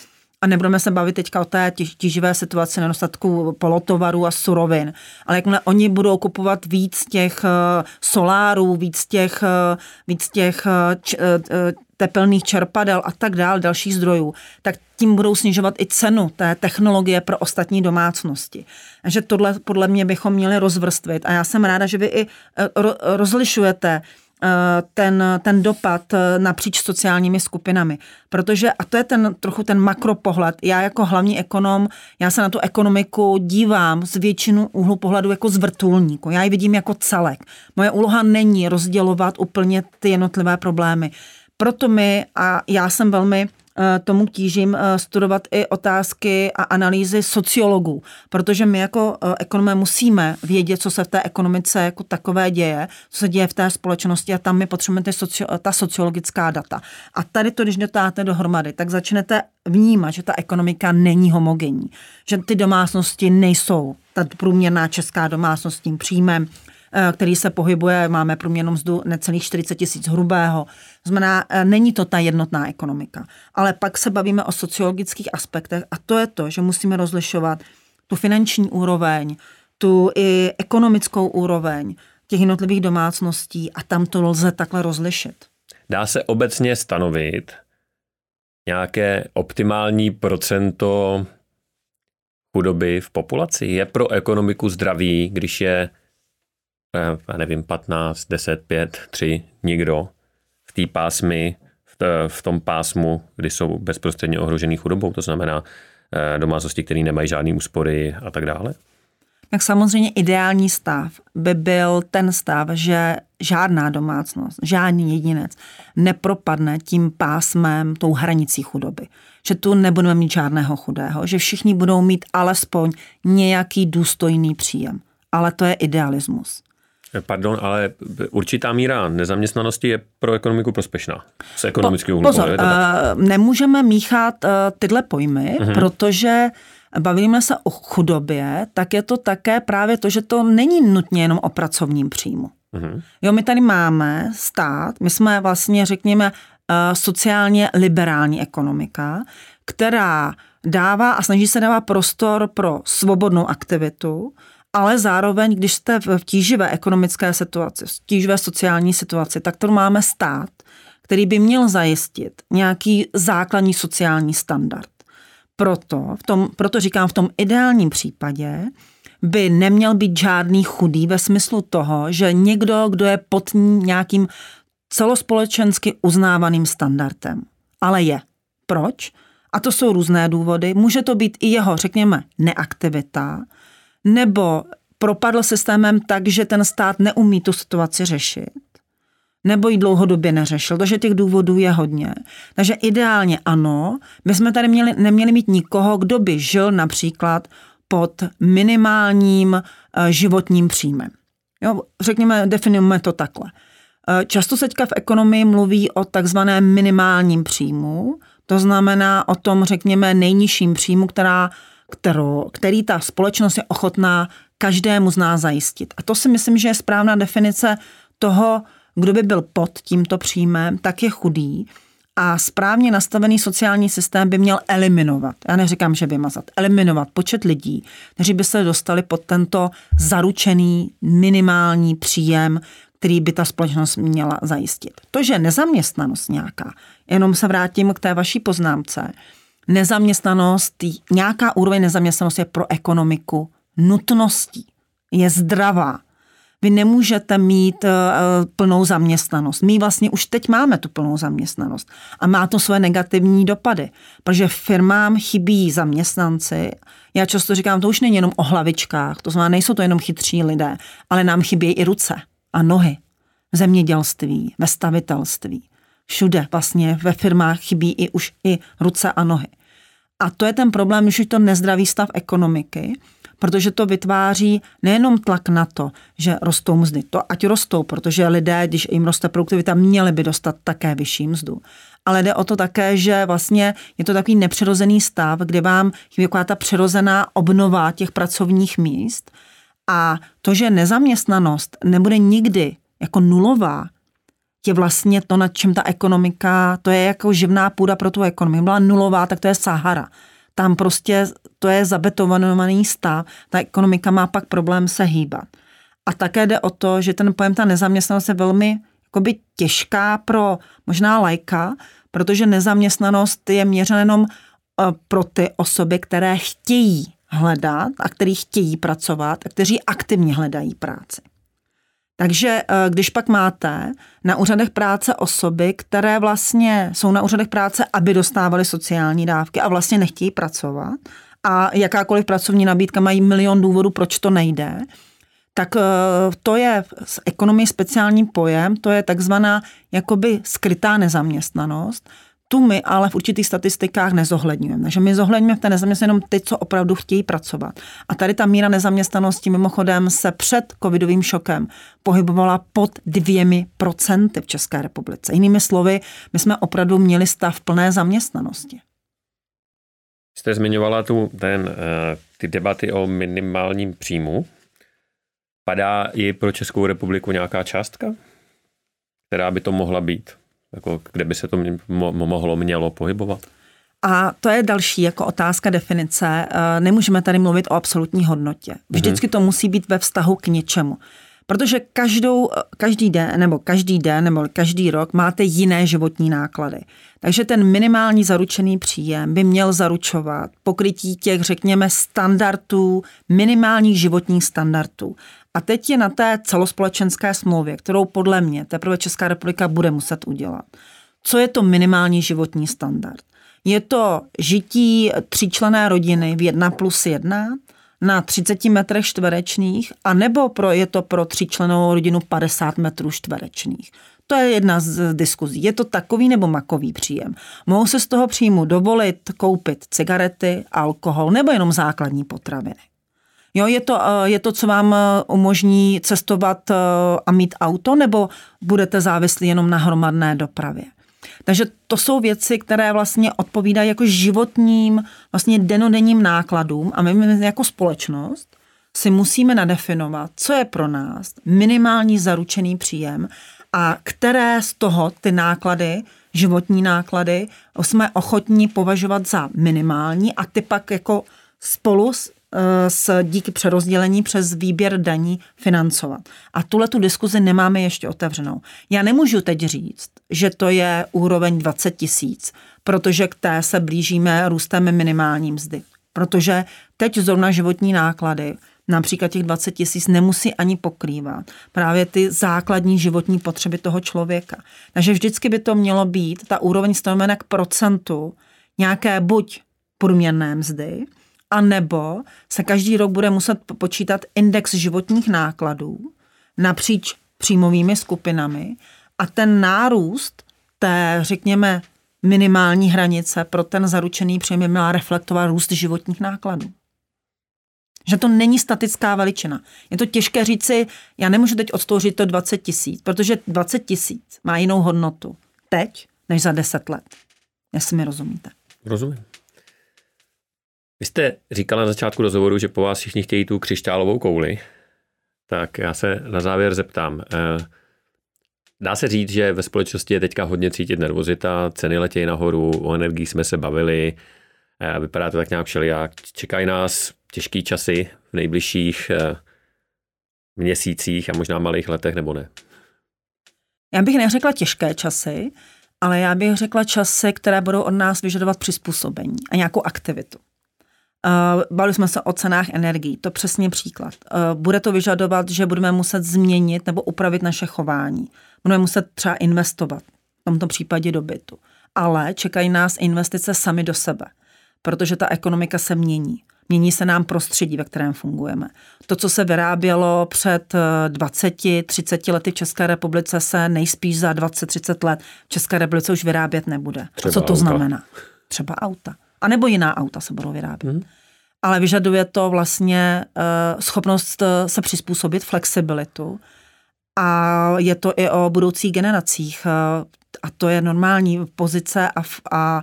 a nebudeme se bavit teďka o té tíživé situaci nedostatku polotovarů a surovin, ale jakmile oni budou kupovat víc těch eh, solárů, víc těch, eh, víc těch eh, č, tepelných čerpadel a tak dál, dalších zdrojů, tak tím budou snižovat i cenu té technologie pro ostatní domácnosti. Takže tohle podle mě bychom měli rozvrstvit. A já jsem ráda, že vy i rozlišujete ten, ten dopad eh, napříč sociálními skupinami. Protože, a to je ten trochu ten makropohled, já jako hlavní ekonom, já se na tu ekonomiku dívám z většinu úhlu pohledu jako z vrtulníku. Já ji vidím jako celek. Moje úloha není rozdělovat úplně ty jednotlivé problémy. Proto my, a já jsem velmi Eh, tomu tížím eh, studovat i otázky a analýzy sociologů, protože my jako eh, ekonomé musíme vědět, co se v té ekonomice jako takové děje, co se děje v té společnosti a tam my potřebujeme ty socio, ta sociologická data. A tady to, když dotáte dohromady, tak začnete vnímat, že ta ekonomika není homogenní, že ty domácnosti nejsou ta průměrná česká domácnost s tím příjmem, Eh, který se pohybuje, máme průměrnou mzdu necelých 40 tisíc hrubého. Znamená, eh, není to ta jednotná ekonomika. Ale pak se bavíme o sociologických aspektech a to je to, že musíme rozlišovat tu finanční úroveň, tu i ekonomickou úroveň, těch jednotlivých domácností a tam to lze takhle rozlišit. Dá se obecně stanovit nějaké optimální procento chudoby v populaci? Je pro ekonomiku zdravý, když je, eh, já nevím, 15, 10, 5, 3, nikdo v té pásmy, v tom pásmu, kdy jsou bezprostředně ohrožený chudobou, to znamená eh, domácnosti, které nemají žádné úspory a tak dále? tak samozřejmě ideální stav by byl ten stav, že žádná domácnost, žádný jedinec nepropadne tím pásmem, tou hranicí chudoby. Že tu nebudeme mít žádného chudého, že všichni budou mít alespoň nějaký důstojný příjem. Ale to je idealismus. Pardon, ale určitá míra nezaměstnanosti je pro ekonomiku prospěšná. Z ekonomického po, Pozor, uh, nemůžeme míchat uh, tyhle pojmy, uh-huh. protože bavíme se o chudobě, tak je to také právě to, že to není nutně jenom o pracovním příjmu. Uh-huh. Jo, my tady máme stát, my jsme vlastně, řekněme, eh, sociálně liberální ekonomika, která dává a snaží se dávat prostor pro svobodnou aktivitu, ale zároveň, když jste v tíživé ekonomické situaci, v tíživé sociální situaci, tak to máme stát, který by měl zajistit nějaký základní sociální standard. Proto, v tom, proto říkám, v tom ideálním případě by neměl být žádný chudý ve smyslu toho, že někdo, kdo je pod nějakým celospolečensky uznávaným standardem. Ale je. Proč? A to jsou různé důvody. Může to být i jeho, řekněme, neaktivita, nebo propadl systémem tak, že ten stát neumí tu situaci řešit, nebo ji dlouhodobě neřešil, takže těch důvodů je hodně. Takže ideálně ano, my jsme tady měli, neměli mít nikoho, kdo by žil například pod minimálním eh, životním příjmem. Jo, řekněme, definujeme to takhle. Eh, často se teďka v ekonomii mluví o takzvaném minimálním příjmu, to znamená o tom, řekněme, nejnižším příjmu, která, kterou, který ta společnost je ochotná každému z nás zajistit. A to si myslím, že je správná definice toho, kdo by byl pod tímto příjmem, tak je chudý a správně nastavený sociální systém by měl eliminovat, já neříkám, že vymazat, eliminovat počet lidí, kteří by se dostali pod tento zaručený minimální příjem, který by ta společnost měla zajistit. To, že nezaměstnanost nějaká, jenom se vrátím k té vaší poznámce, nezaměstnanost, nějaká úroveň nezaměstnanosti je pro ekonomiku nutností, je zdravá, vy nemůžete mít uh, plnou zaměstnanost. My vlastně už teď máme tu plnou zaměstnanost a má to své negativní dopady, protože firmám chybí zaměstnanci. Já často říkám, to už není jenom o hlavičkách, to znamená, nejsou to jenom chytří lidé, ale nám chybí i ruce a nohy v zemědělství, ve stavitelství. Všude vlastně ve firmách chybí i už i ruce a nohy. A to je ten problém, že to nezdravý stav ekonomiky, protože to vytváří nejenom tlak na to, že rostou mzdy, to ať rostou, protože lidé, když jim roste produktivita, měli by dostat také vyšší mzdu. Ale jde o to také, že vlastně je to takový nepřirozený stav, kde vám chybí ta přirozená obnova těch pracovních míst a to, že nezaměstnanost nebude nikdy jako nulová, je vlastně to, nad čem ta ekonomika, to je jako živná půda pro tu ekonomii. Byla nulová, tak to je Sahara tam prostě to je zabetonovaný stav, ta ekonomika má pak problém se hýbat. A také jde o to, že ten pojem ta nezaměstnanost je velmi jakoby těžká pro možná lajka, protože nezaměstnanost je měřena jenom eh, pro ty osoby, které chtějí hledat a kteří chtějí pracovat a kteří aktivně hledají práci. Takže eh, když pak máte na úřadech práce osoby, které vlastně jsou na úřadech práce, aby dostávaly sociální dávky a vlastně nechtějí pracovat a jakákoliv pracovní nabídka mají milion důvodů, proč to nejde, tak eh, to je z ekonomii speciální pojem, to je takzvaná jakoby skrytá nezaměstnanost, tu my ale v určitých statistikách nezohledňujeme. Takže my zohledňujeme v té nezaměstnanosti jenom ty, co opravdu chtějí pracovat. A tady ta míra nezaměstnanosti mimochodem se před covidovým šokem pohybovala pod dvěmi procenty v České republice. Jinými slovy, my jsme opravdu měli stav plné zaměstnanosti. Jste zmiňovala tu, ten, eh, ty debaty o minimálním příjmu. Padá i pro Českou republiku nějaká částka, která by to mohla být? Jako, kde by se to mohlo, mělo pohybovat? A to je další jako otázka definice. Eh, nemůžeme tady mluvit o absolutní hodnotě. Vždycky to musí být ve vztahu k něčemu. Protože každou, každý den nebo každý den nebo každý rok máte jiné životní náklady. Takže ten minimální zaručený příjem by měl zaručovat pokrytí těch, řekněme, standardů, minimálních životních standardů. A teď je na té celospolečenské smlouvě, kterou podle mě teprve Česká republika bude muset udělat. Co je to minimální životní standard? Je to žití tříčlené rodiny v 1 plus 1, na 30 metrech čtverečných, a nebo pro, je to pro tříčlenovou rodinu 50 metrů čtverečných. To je jedna z diskuzí. Je to takový nebo makový příjem. Mohou se z toho příjmu dovolit koupit cigarety, alkohol nebo jenom základní potraviny. Jo, je to, eh, je to, co vám eh, umožní cestovat eh, a mít auto, nebo budete závislí jenom na hromadné dopravě. Takže to jsou věci, které vlastně odpovídají jako životním, vlastně denodenním nákladům a my jako společnost si musíme nadefinovat, co je pro nás minimální zaručený příjem a které z toho ty náklady, životní náklady, jsme ochotní považovat za minimální a ty pak jako spolu s, díky přerozdělení přes výběr daní financovat. A tuhle tu diskuzi nemáme ještě otevřenou. Já nemůžu teď říct, že to je úroveň 20 tisíc, protože k té se blížíme růstem minimální mzdy. Protože teď zrovna životní náklady, například těch 20 tisíc, nemusí ani pokrývat právě ty základní životní potřeby toho člověka. Takže vždycky by to mělo být ta úroveň stanovena k procentu nějaké buď průměrné mzdy, a nebo se každý rok bude muset počítat index životních nákladů napříč příjmovými skupinami a ten nárůst té, řekněme, minimální hranice pro ten zaručený příjem by měla reflektovat růst životních nákladů. Že to není statická veličina. Je to těžké říci, já nemůžu teď odstouřit to 20 tisíc, protože 20 tisíc má jinou hodnotu teď, než za 10 let. Jestli mi rozumíte. Rozumím. Vy jste říkala na začátku rozhovoru, že po vás všichni chtějí tu křišťálovou kouli. Tak já se na závěr zeptám. Eh, dá se říct, že ve společnosti je teďka hodně cítit nervozita, ceny letějí nahoru, o energii jsme se bavili, eh, vypadá to tak nějak všelijak. Čekají nás těžké časy v nejbližších eh, měsících a možná malých letech, nebo ne? Já bych neřekla těžké časy, ale já bych řekla časy, které budou od nás vyžadovat přizpůsobení a nějakou aktivitu. Uh, bavili jsme se o cenách energií, to přesně příklad. Uh, bude to vyžadovat, že budeme muset změnit nebo upravit naše chování. Budeme muset třeba investovat, v tomto případě do bytu. Ale čekají nás investice sami do sebe, protože ta ekonomika se mění. Mění se nám prostředí, ve kterém fungujeme. To, co se vyrábělo před 20-30 lety v České republice, se nejspíš za 20-30 let v České republice už vyrábět nebude. Třeba co to auta. znamená? Třeba auta. A nebo jiná auta se budou vyrábět. Hmm. Ale vyžaduje to vlastně uh, schopnost eh, se přizpůsobit, flexibilitu. A je to i o budoucích generacích. Uh, a to je normální pozice a, a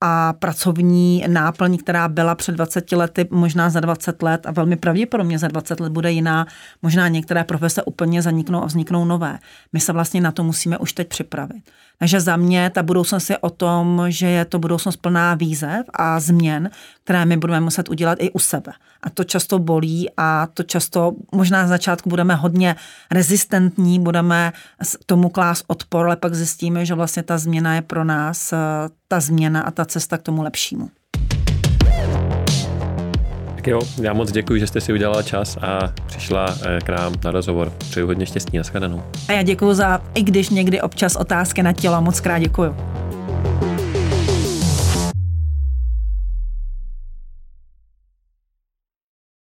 a pracovní náplň, která byla před 20 lety, možná za 20 let a velmi pravděpodobně za 20 let bude jiná, možná některé profese úplně zaniknou a vzniknou nové. My se vlastně na to musíme už teď připravit. Takže za mě ta budoucnost je o tom, že je to budoucnost plná výzev a změn, které my budeme muset udělat i u sebe. A to často bolí a to často možná na začátku budeme hodně rezistentní, budeme tomu klás odpor, ale pak zjistíme, že vlastně ta změna je pro nás ta změna a ta cesta k tomu lepšímu. Tak jo, já moc děkuji, že jste si udělala čas a přišla eh, k nám na rozhovor. Přeju hodně štěstí, nashledanou. A já děkuji za, i když někdy občas otázky na tělo, moc krát děkuji.